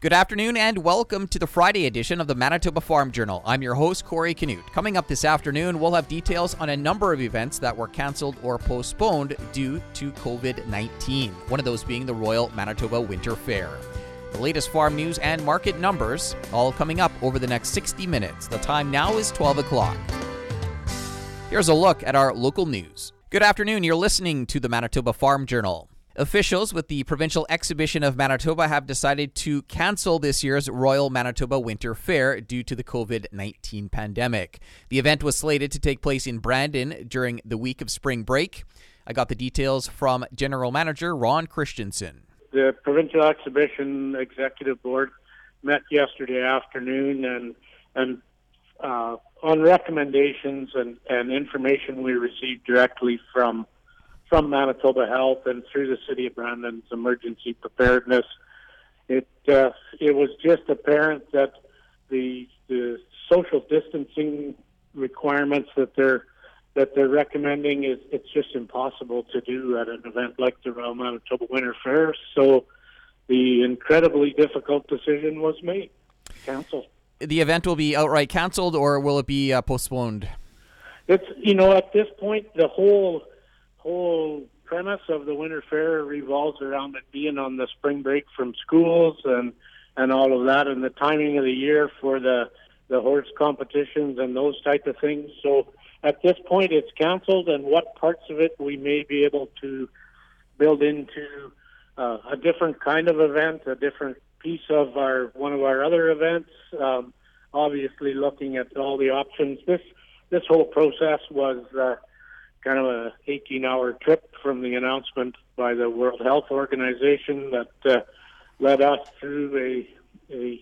Good afternoon and welcome to the Friday edition of the Manitoba Farm Journal. I'm your host, Corey Canute. Coming up this afternoon, we'll have details on a number of events that were cancelled or postponed due to COVID 19, one of those being the Royal Manitoba Winter Fair. The latest farm news and market numbers, all coming up over the next 60 minutes. The time now is 12 o'clock. Here's a look at our local news. Good afternoon. You're listening to the Manitoba Farm Journal. Officials with the Provincial Exhibition of Manitoba have decided to cancel this year's Royal Manitoba Winter Fair due to the COVID 19 pandemic. The event was slated to take place in Brandon during the week of spring break. I got the details from General Manager Ron Christensen. The Provincial Exhibition Executive Board met yesterday afternoon and and uh, on recommendations and, and information we received directly from from Manitoba Health and through the City of Brandon's emergency preparedness. It uh, it was just apparent that the the social distancing requirements that they're that they're recommending is it's just impossible to do at an event like the Royal Manitoba Winter Fair. So the incredibly difficult decision was made. Cancel. The event will be outright canceled, or will it be uh, postponed? It's you know at this point the whole whole premise of the winter fair revolves around it being on the spring break from schools and and all of that and the timing of the year for the the horse competitions and those type of things. So at this point it's canceled and what parts of it we may be able to build into uh, a different kind of event a different piece of our one of our other events um, obviously looking at all the options. This this whole process was uh, kind of a 18 hour trip from the announcement by the World Health Organization that uh, led us through a, a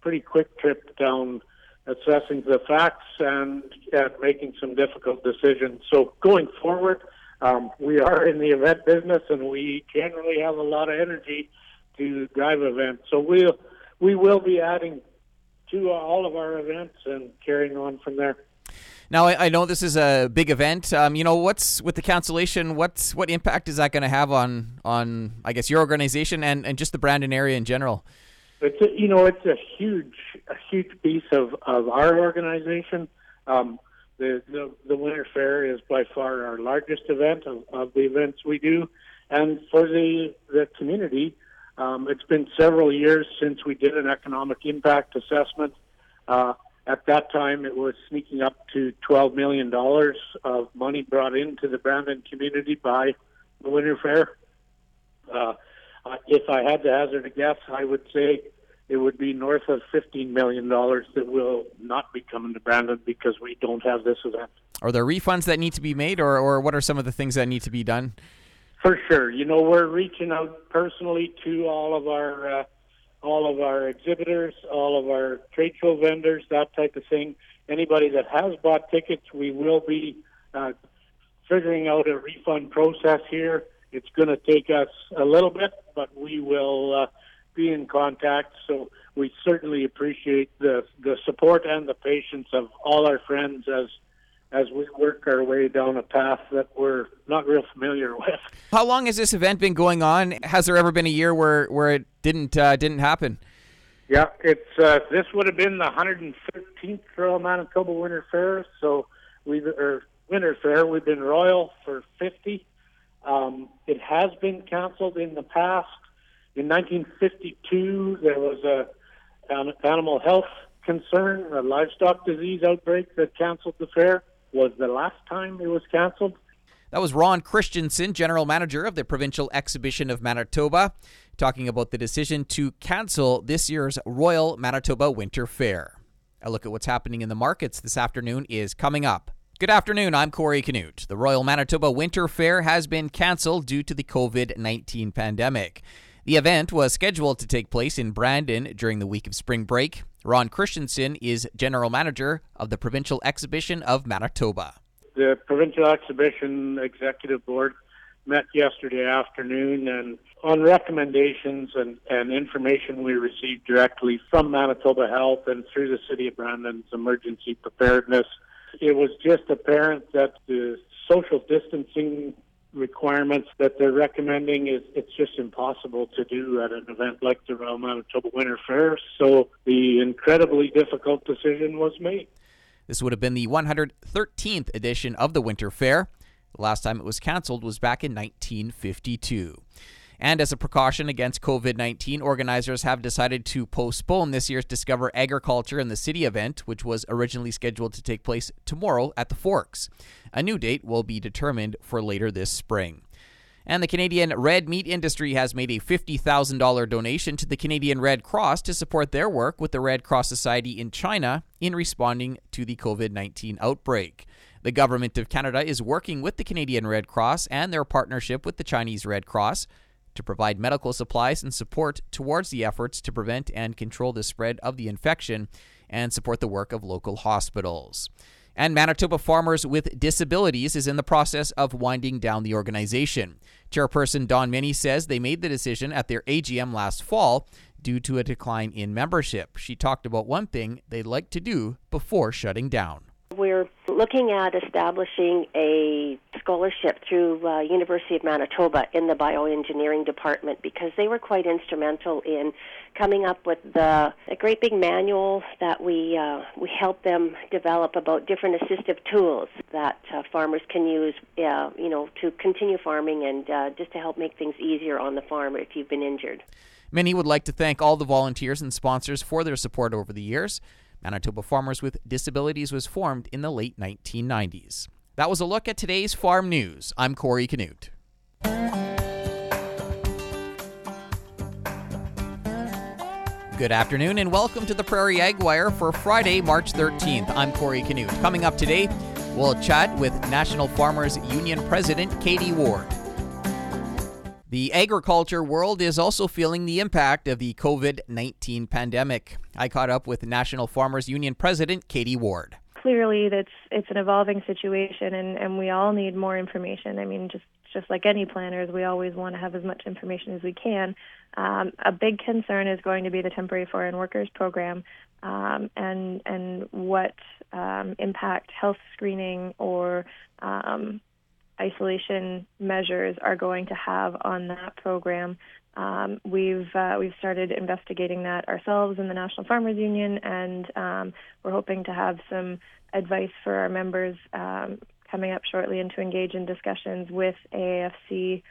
pretty quick trip down assessing the facts and, and making some difficult decisions. So going forward, um, we are in the event business and we generally have a lot of energy to drive events. So we'll, we will be adding to all of our events and carrying on from there. Now I, I know this is a big event. Um, you know, what's with the cancellation? What's what impact is that going to have on on I guess your organization and, and just the Brandon area in general? It's a, you know it's a huge a huge piece of of our organization. Um, the, the the Winter Fair is by far our largest event of, of the events we do, and for the the community, um, it's been several years since we did an economic impact assessment. Uh, at that time, it was sneaking up to $12 million of money brought into the Brandon community by the Winter Fair. Uh, if I had to hazard a guess, I would say it would be north of $15 million that will not be coming to Brandon because we don't have this event. Are there refunds that need to be made, or, or what are some of the things that need to be done? For sure. You know, we're reaching out personally to all of our. Uh, all of our exhibitors, all of our trade show vendors, that type of thing. Anybody that has bought tickets, we will be uh, figuring out a refund process here. It's going to take us a little bit, but we will uh, be in contact. So we certainly appreciate the the support and the patience of all our friends as as we work our way down a path that we're not real familiar with. How long has this event been going on? Has there ever been a year where, where it didn't uh, didn't happen? Yeah, it's uh, this would have been the 113th Royal Manitoba Winter Fair. So we or Winter Fair, we've been Royal for 50. Um, it has been canceled in the past. In 1952, there was a an animal health concern, a livestock disease outbreak that canceled the fair was the last time it was canceled. That was Ron Christensen, General Manager of the Provincial Exhibition of Manitoba, talking about the decision to cancel this year's Royal Manitoba Winter Fair. A look at what's happening in the markets this afternoon is coming up. Good afternoon, I'm Corey Canute. The Royal Manitoba Winter Fair has been canceled due to the COVID 19 pandemic. The event was scheduled to take place in Brandon during the week of spring break. Ron Christensen is general manager of the Provincial Exhibition of Manitoba. The Provincial Exhibition Executive Board met yesterday afternoon and on recommendations and, and information we received directly from Manitoba Health and through the City of Brandon's emergency preparedness, it was just apparent that the social distancing requirements that they're recommending is it's just impossible to do at an event like the Royal Manitoba Winter Fair. So the incredibly difficult decision was made. This would have been the 113th edition of the Winter Fair. The last time it was canceled was back in 1952. And as a precaution against COVID 19, organizers have decided to postpone this year's Discover Agriculture in the City event, which was originally scheduled to take place tomorrow at the Forks. A new date will be determined for later this spring. And the Canadian red meat industry has made a $50,000 donation to the Canadian Red Cross to support their work with the Red Cross Society in China in responding to the COVID 19 outbreak. The Government of Canada is working with the Canadian Red Cross and their partnership with the Chinese Red Cross to provide medical supplies and support towards the efforts to prevent and control the spread of the infection and support the work of local hospitals. And Manitoba Farmers with Disabilities is in the process of winding down the organization. Chairperson Don Mini says they made the decision at their AGM last fall due to a decline in membership. She talked about one thing they'd like to do before shutting down. We're looking at establishing a scholarship through uh, University of Manitoba in the bioengineering department because they were quite instrumental in coming up with the a great big manual that we uh, we help them develop about different assistive tools that uh, farmers can use, uh, you know, to continue farming and uh, just to help make things easier on the farm if you've been injured. Mini would like to thank all the volunteers and sponsors for their support over the years. Manitoba Farmers with Disabilities was formed in the late 1990s. That was a look at today's farm news. I'm Corey Canute. Good afternoon and welcome to the Prairie Ag Wire for Friday, March 13th. I'm Corey Canute. Coming up today, we'll chat with National Farmers Union President Katie Ward. The agriculture world is also feeling the impact of the COVID 19 pandemic. I caught up with National Farmers Union President Katie Ward. Clearly, that's it's an evolving situation, and, and we all need more information. I mean, just just like any planners, we always want to have as much information as we can. Um, a big concern is going to be the temporary foreign workers program, um, and and what um, impact health screening or um, isolation measures are going to have on that program. Um, we've uh, we've started investigating that ourselves in the National Farmers Union, and um, we're hoping to have some advice for our members um, coming up shortly, and to engage in discussions with AAFC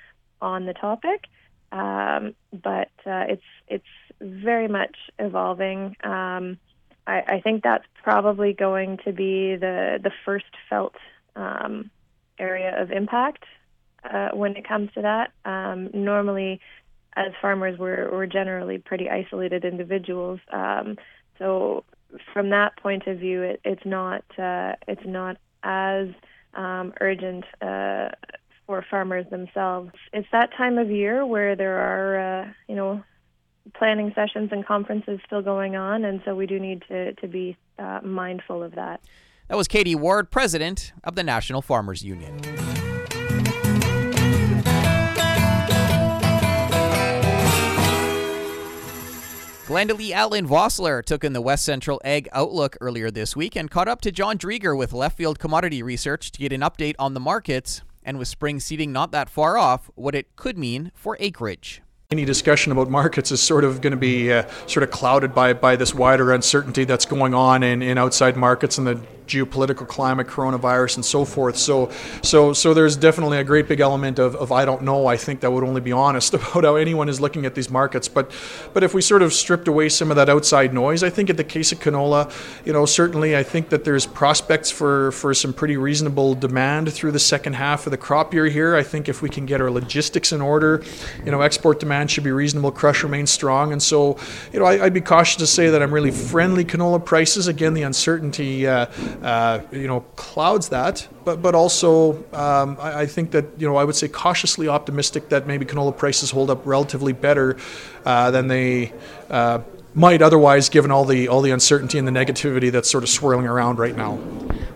on the topic. Um, but uh, it's it's very much evolving. Um, I, I, think that's probably going to be the the first felt um, area of impact uh, when it comes to that. Um, normally, as farmers, we're, we're generally pretty isolated individuals. Um, so, from that point of view, it, it's not uh, it's not as um, urgent uh, for farmers themselves. It's that time of year where there are uh, you know planning sessions and conferences still going on, and so we do need to to be uh, mindful of that. That was Katie Ward, president of the National Farmers Union. Glendalee Allen Vossler took in the West Central Ag Outlook earlier this week and caught up to John Driedger with Left Field Commodity Research to get an update on the markets and with spring seeding not that far off, what it could mean for acreage. Any discussion about markets is sort of going to be uh, sort of clouded by, by this wider uncertainty that's going on in, in outside markets and the geopolitical climate, coronavirus, and so forth. So, so, so there's definitely a great big element of, of I don't know. I think that would only be honest about how anyone is looking at these markets. But, but if we sort of stripped away some of that outside noise, I think in the case of canola, you know, certainly I think that there's prospects for for some pretty reasonable demand through the second half of the crop year here. I think if we can get our logistics in order, you know, export demand should be reasonable. Crush remains strong, and so, you know, I, would be cautious to say that I'm really friendly canola prices. Again, the uncertainty. Uh, uh, you know, clouds that. But but also, um, I, I, think that you know I would say cautiously optimistic that maybe canola prices hold up relatively better uh, than they. Uh, might otherwise, given all the all the uncertainty and the negativity that's sort of swirling around right now.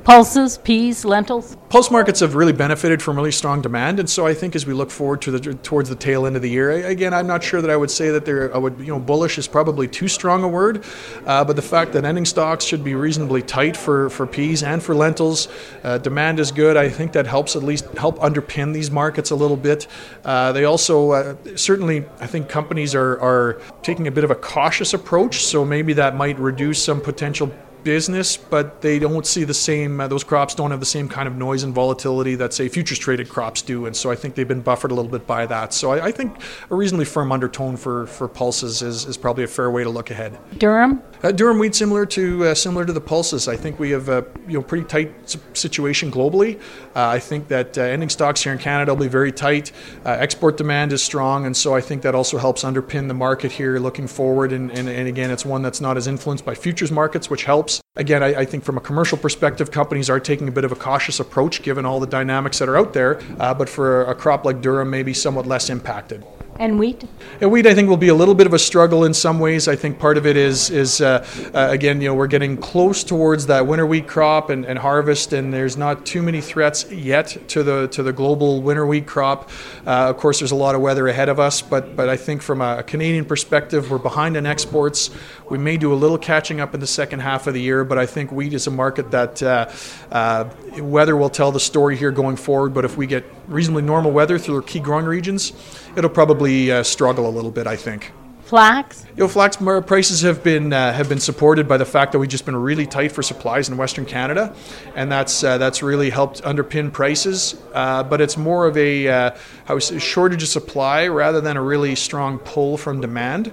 Pulses, peas, lentils? Pulse markets have really benefited from really strong demand, and so I think as we look forward to the towards the tail end of the year, again, I'm not sure that I would say that they're I would you know bullish is probably too strong a word, uh, but the fact that ending stocks should be reasonably tight for for peas and for lentils, uh, demand is good. I think that helps at least help underpin these markets a little bit. Uh, they also uh, certainly I think companies are are taking a bit of a cautious approach, so maybe that might reduce some potential business, but they don't see the same, uh, those crops don't have the same kind of noise and volatility that, say, futures traded crops do. And so I think they've been buffered a little bit by that. So I, I think a reasonably firm undertone for, for pulses is, is probably a fair way to look ahead. Durum? Uh, durum wheat similar to uh, similar to the pulses. I think we have a you know pretty tight situation globally. Uh, I think that uh, ending stocks here in Canada will be very tight. Uh, export demand is strong, and so I think that also helps underpin the market here looking forward. And, and, and again, it's one that's not as influenced by futures markets, which helps. Again, I, I, think from a commercial perspective, companies are taking a bit of a cautious approach given all the dynamics that are out there. Uh, but for a crop like durum, maybe somewhat less impacted. And wheat? Yeah, wheat, I think, will be a little bit of a struggle in some ways. I think part of it is, is uh, uh, again, you know, we're getting close towards that winter wheat crop and, and, harvest, and there's not too many threats yet to the to the global winter wheat crop. Uh, of course, there's a lot of weather ahead of us, but but I think from a Canadian perspective, we're behind in exports. We may do a little catching up in the second half of the year, but I think wheat is a market that uh, uh, weather will tell the story here going forward. But if we get reasonably normal weather through our key growing regions, it'll probably uh, struggle a little bit, I think. Flax. You know, flax prices have been uh, have been supported by the fact that we've just been really tight for supplies in Western Canada, and that's uh, that's really helped underpin prices. Uh, but it's more of a uh, was shortage of supply rather than a really strong pull from demand.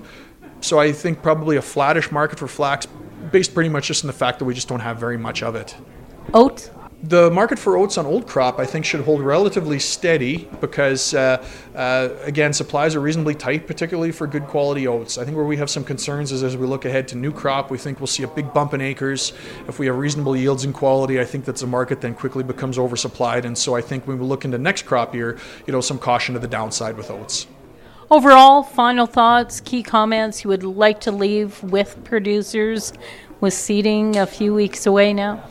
So I think probably a flattish market for flax, based pretty much just in the fact that we just don't have very much of it. Oats. The market for oats on old crop, I think, should hold relatively steady because, uh, uh, again, supplies are reasonably tight, particularly for good quality oats. I think where we have some concerns is as we look ahead to new crop, we think we'll see a big bump in acres. If we have reasonable yields and quality, I think that's a market then quickly becomes oversupplied. And so I think when we look into next crop year, you know, some caution to the downside with oats. Overall, final thoughts, key comments you would like to leave with producers with seeding a few weeks away now?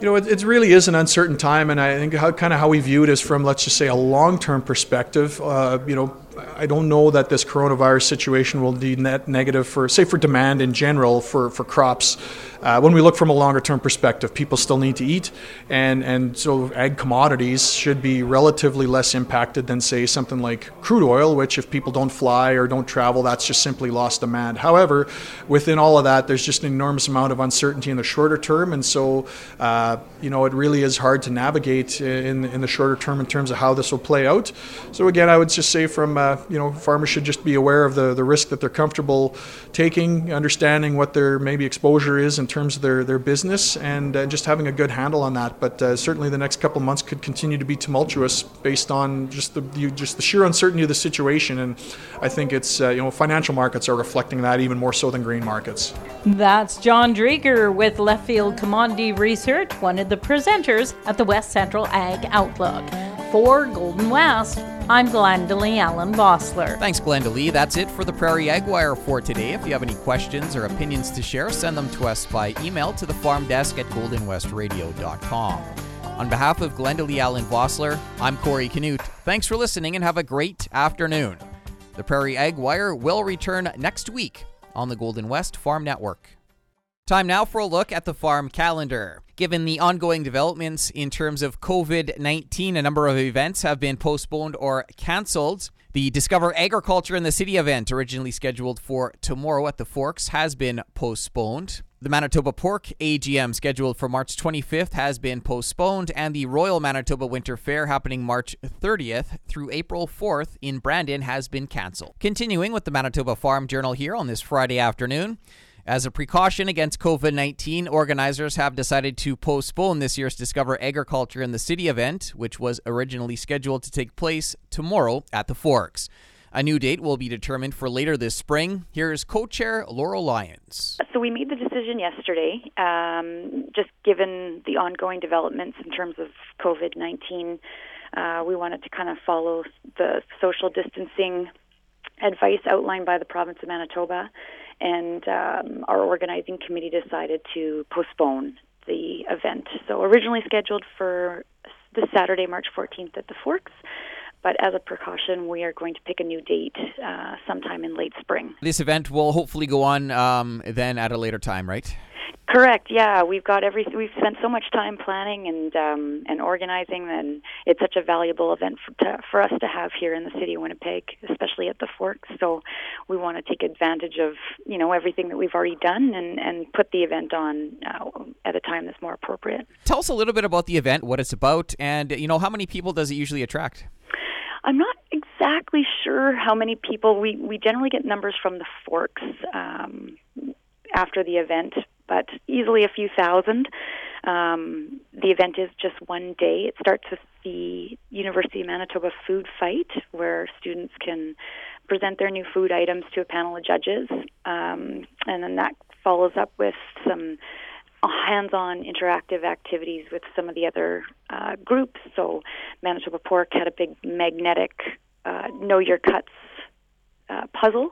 You know, it, it, really is an uncertain time, and I think how, kind of how we view it is from, let's just say, a long-term perspective. Uh, you know, I don't know that this coronavirus situation will be net negative for, say, for demand in general for, for crops. Uh, when we look from a longer term perspective, people still need to eat, and, and so ag commodities should be relatively less impacted than, say, something like crude oil, which if people don't fly or don't travel, that's just simply lost demand. However, within all of that, there's just an enormous amount of uncertainty in the shorter term, and so, uh, you know, it really is hard to navigate in, in the shorter term in terms of how this will play out. So, again, I would just say from uh, you know, farmers should just be aware of the, the risk that they're comfortable taking, understanding what their maybe exposure is in terms of their, their business, and uh, just having a good handle on that. But uh, certainly, the next couple months could continue to be tumultuous based on just the you, just the sheer uncertainty of the situation. And I think it's uh, you know financial markets are reflecting that even more so than grain markets. That's John Driedger with Leftfield Commodity Research, one of the presenters at the West Central Ag Outlook. For Golden West, I'm Glendalee Allen Vossler. Thanks, Glendalee. That's it for the Prairie Ag Wire for today. If you have any questions or opinions to share, send them to us by email to the farm desk at goldenwestradio.com. On behalf of Glendalee Allen Vossler, I'm Corey Canute. Thanks for listening and have a great afternoon. The Prairie Ag Wire will return next week on the Golden West Farm Network. Time now for a look at the farm calendar. Given the ongoing developments in terms of COVID 19, a number of events have been postponed or cancelled. The Discover Agriculture in the City event, originally scheduled for tomorrow at the Forks, has been postponed. The Manitoba Pork AGM, scheduled for March 25th, has been postponed, and the Royal Manitoba Winter Fair, happening March 30th through April 4th in Brandon, has been cancelled. Continuing with the Manitoba Farm Journal here on this Friday afternoon. As a precaution against COVID 19, organizers have decided to postpone this year's Discover Agriculture in the City event, which was originally scheduled to take place tomorrow at the Forks. A new date will be determined for later this spring. Here's co chair Laurel Lyons. So, we made the decision yesterday, um, just given the ongoing developments in terms of COVID 19. Uh, we wanted to kind of follow the social distancing advice outlined by the province of Manitoba and um, our organizing committee decided to postpone the event. So originally scheduled for this Saturday, March 14th at the Forks. But as a precaution, we are going to pick a new date uh, sometime in late spring. This event will hopefully go on um, then at a later time, right? Correct. Yeah, we've got every. We've spent so much time planning and um, and organizing, and it's such a valuable event for, to, for us to have here in the city of Winnipeg, especially at the Forks. So we want to take advantage of you know everything that we've already done and and put the event on uh, at a time that's more appropriate. Tell us a little bit about the event, what it's about, and you know how many people does it usually attract? I'm not exactly sure how many people. We we generally get numbers from the Forks um, after the event, but easily a few thousand. Um, the event is just one day. It starts with the University of Manitoba Food Fight, where students can present their new food items to a panel of judges, um, and then that follows up with some hands-on interactive activities with some of the other uh, groups. So Manitoba Pork had a big magnetic uh, know your cuts uh, puzzle.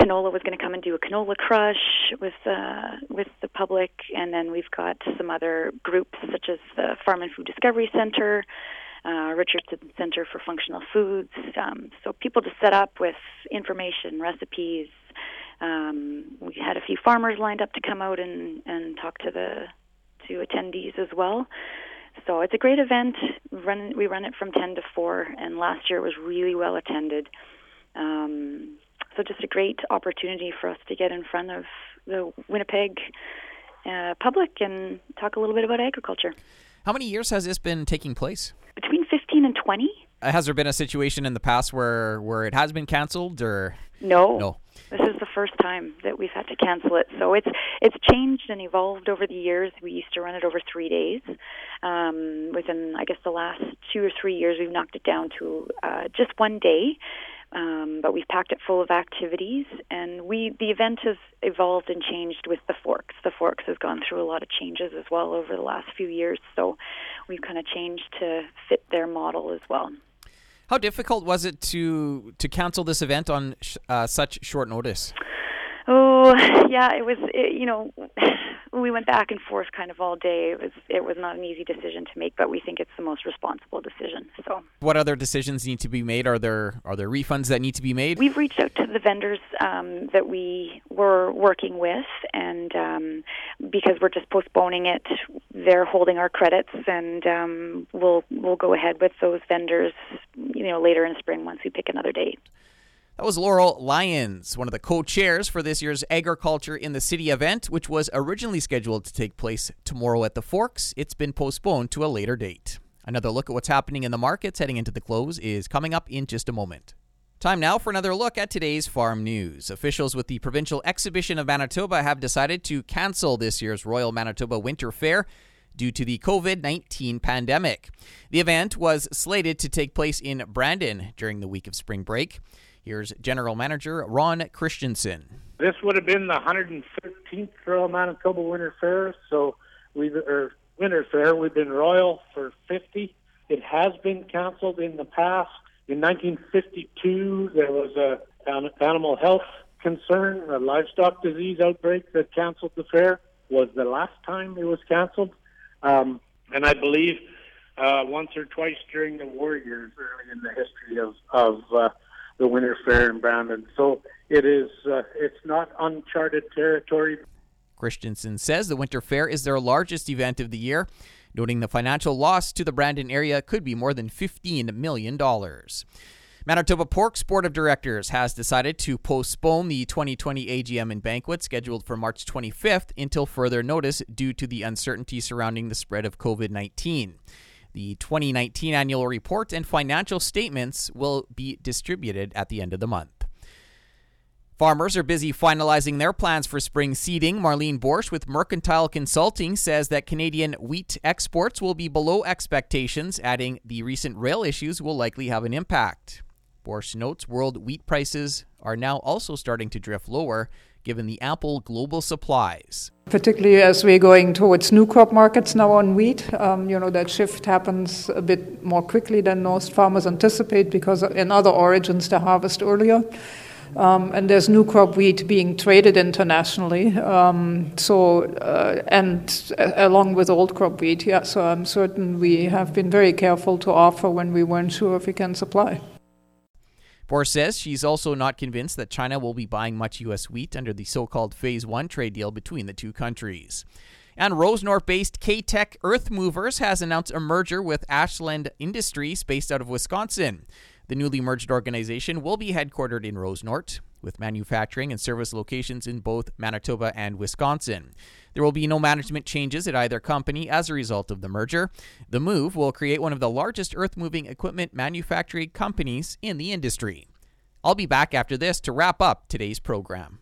Canola was going to come and do a canola crush with uh, with the public, and then we've got some other groups such as the Farm and Food Discovery Center, uh, Richardson Center for Functional Foods. Um, so people to set up with information, recipes, um, we had a few farmers lined up to come out and, and talk to the to attendees as well. So it's a great event. Run we run it from ten to four, and last year it was really well attended. Um, so just a great opportunity for us to get in front of the Winnipeg uh, public and talk a little bit about agriculture. How many years has this been taking place? Between fifteen and twenty. Uh, has there been a situation in the past where where it has been canceled or no? No. This is the first time that we've had to cancel it. So it's it's changed and evolved over the years. We used to run it over three days. Um, within I guess the last two or three years, we've knocked it down to uh, just one day. Um, but we've packed it full of activities, and we the event has evolved and changed with the Forks. The Forks has gone through a lot of changes as well over the last few years, so we've kind of changed to fit their model as well. How difficult was it to to cancel this event on sh- uh, such short notice? Oh, yeah, it was. It, you know, we went back and forth kind of all day. It was it was not an easy decision to make, but we think it's the most responsible decision. So, what other decisions need to be made? Are there are there refunds that need to be made? We've reached out to the vendors um, that we were working with, and um, because we're just postponing it, they're holding our credits, and um, we'll we'll go ahead with those vendors, you know, later in spring once we pick another date. That was Laurel Lyons, one of the co chairs for this year's Agriculture in the City event, which was originally scheduled to take place tomorrow at the Forks. It's been postponed to a later date. Another look at what's happening in the markets heading into the close is coming up in just a moment. Time now for another look at today's farm news. Officials with the Provincial Exhibition of Manitoba have decided to cancel this year's Royal Manitoba Winter Fair due to the COVID 19 pandemic. The event was slated to take place in Brandon during the week of spring break. Here's General Manager Ron Christensen. This would have been the 113th Royal Manitoba Winter Fair, so we or Winter Fair. We've been royal for 50. It has been canceled in the past. In 1952, there was a an animal health concern, a livestock disease outbreak that canceled the fair. Was the last time it was canceled, um, and I believe uh, once or twice during the war years, early in the history of of uh, the Winter Fair in Brandon. So it is uh, it's not uncharted territory. Christensen says the Winter Fair is their largest event of the year, noting the financial loss to the Brandon area could be more than $15 million. Manitoba Pork's Board of Directors has decided to postpone the 2020 AGM and banquet scheduled for March 25th until further notice due to the uncertainty surrounding the spread of COVID 19. The 2019 annual report and financial statements will be distributed at the end of the month. Farmers are busy finalizing their plans for spring seeding. Marlene Boersch with Mercantile Consulting says that Canadian wheat exports will be below expectations, adding the recent rail issues will likely have an impact. Boersch notes world wheat prices are now also starting to drift lower, given the apple global supplies. Particularly as we're going towards new crop markets now on wheat, um, you know, that shift happens a bit more quickly than most farmers anticipate because in other origins they harvest earlier. Um, and there's new crop wheat being traded internationally. Um, so, uh, and uh, along with old crop wheat, yeah. So I'm certain we have been very careful to offer when we weren't sure if we can supply. Boersch says she's also not convinced that China will be buying much U.S. wheat under the so called Phase 1 trade deal between the two countries. And Rosenort based K Tech Earth Movers has announced a merger with Ashland Industries based out of Wisconsin. The newly merged organization will be headquartered in Rosenort, with manufacturing and service locations in both Manitoba and Wisconsin. There will be no management changes at either company as a result of the merger. The move will create one of the largest earth moving equipment manufacturing companies in the industry. I'll be back after this to wrap up today's program.